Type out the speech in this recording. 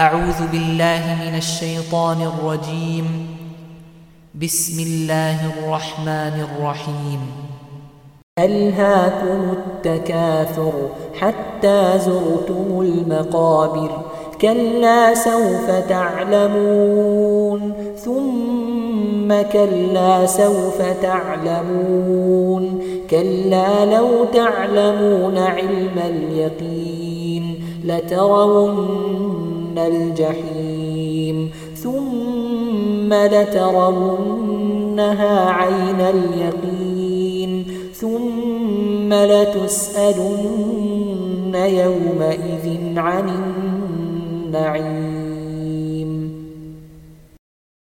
أعوذ بالله من الشيطان الرجيم. بسم الله الرحمن الرحيم. ألهاكم التكاثر حتى زرتم المقابر. كلا سوف تعلمون. ثم كلا سوف تعلمون. كلا لو تعلمون علم اليقين لترون الجحيم. ثم لترونها عين اليقين. ثم لتسألن يومئذ عن النعيم.